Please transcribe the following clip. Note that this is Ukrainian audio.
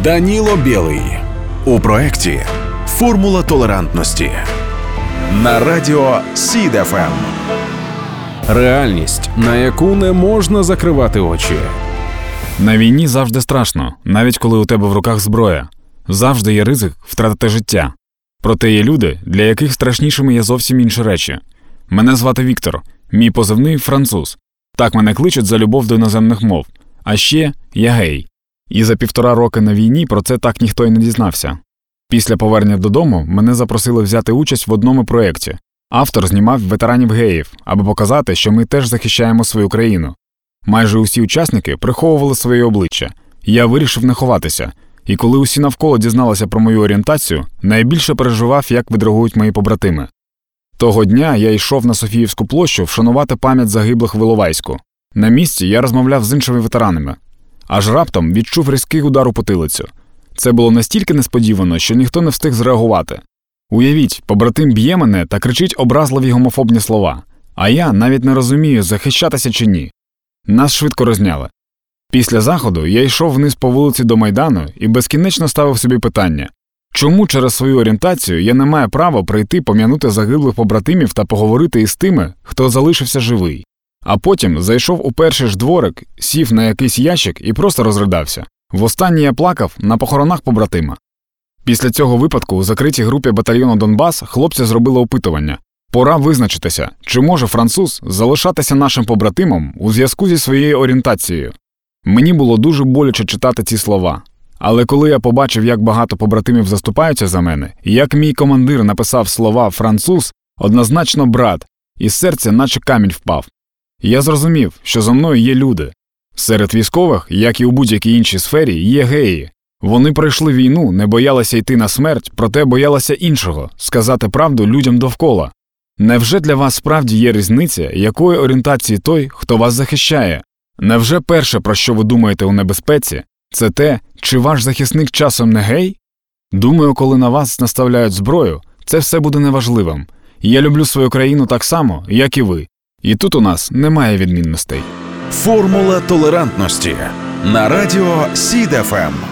Даніло Білий у проєкті Формула толерантності на радіо СІДФМ. Реальність, на яку не можна закривати очі. На війні завжди страшно, навіть коли у тебе в руках зброя. Завжди є ризик втратити життя. Проте є люди, для яких страшнішими є зовсім інші речі. Мене звати Віктор, мій позивний француз. Так мене кличуть за любов до іноземних мов. А ще я гей. І за півтора роки на війні про це так ніхто й не дізнався. Після повернення додому мене запросили взяти участь в одному проєкті. Автор знімав ветеранів геїв, аби показати, що ми теж захищаємо свою країну. Майже усі учасники приховували своє обличчя. Я вирішив не ховатися. І коли усі навколо дізналися про мою орієнтацію, найбільше переживав, як відреагують мої побратими. Того дня я йшов на Софіївську площу вшанувати пам'ять загиблих в Іловайську. На місці я розмовляв з іншими ветеранами. Аж раптом відчув різкий удар у потилицю. Це було настільки несподівано, що ніхто не встиг зреагувати. Уявіть, побратим б'є мене та кричить образливі гомофобні слова, а я навіть не розумію, захищатися чи ні. Нас швидко розняли. Після заходу я йшов вниз по вулиці до Майдану і безкінечно ставив собі питання чому через свою орієнтацію я не маю права прийти пом'янути загиблих побратимів та поговорити із тими, хто залишився живий. А потім зайшов у перший ж дворик, сів на якийсь ящик і просто розридався. Востаннє я плакав на похоронах побратима. Після цього випадку у закритій групі батальйону Донбас хлопці зробили опитування. Пора визначитися, чи може француз залишатися нашим побратимом у зв'язку зі своєю орієнтацією. Мені було дуже боляче читати ці слова. Але коли я побачив, як багато побратимів заступаються за мене, і як мій командир написав слова француз, однозначно брат, із серця, наче камінь впав. Я зрозумів, що за мною є люди. Серед військових, як і у будь-якій іншій сфері, є геї. Вони пройшли війну, не боялися йти на смерть, проте боялися іншого сказати правду людям довкола. Невже для вас справді є різниця, якої орієнтації той, хто вас захищає? Невже перше, про що ви думаєте у небезпеці, це те, чи ваш захисник часом не гей? Думаю, коли на вас наставляють зброю, це все буде неважливим. Я люблю свою країну так само, як і ви. І тут у нас немає відмінностей. Формула толерантності на радіо СІДФМ.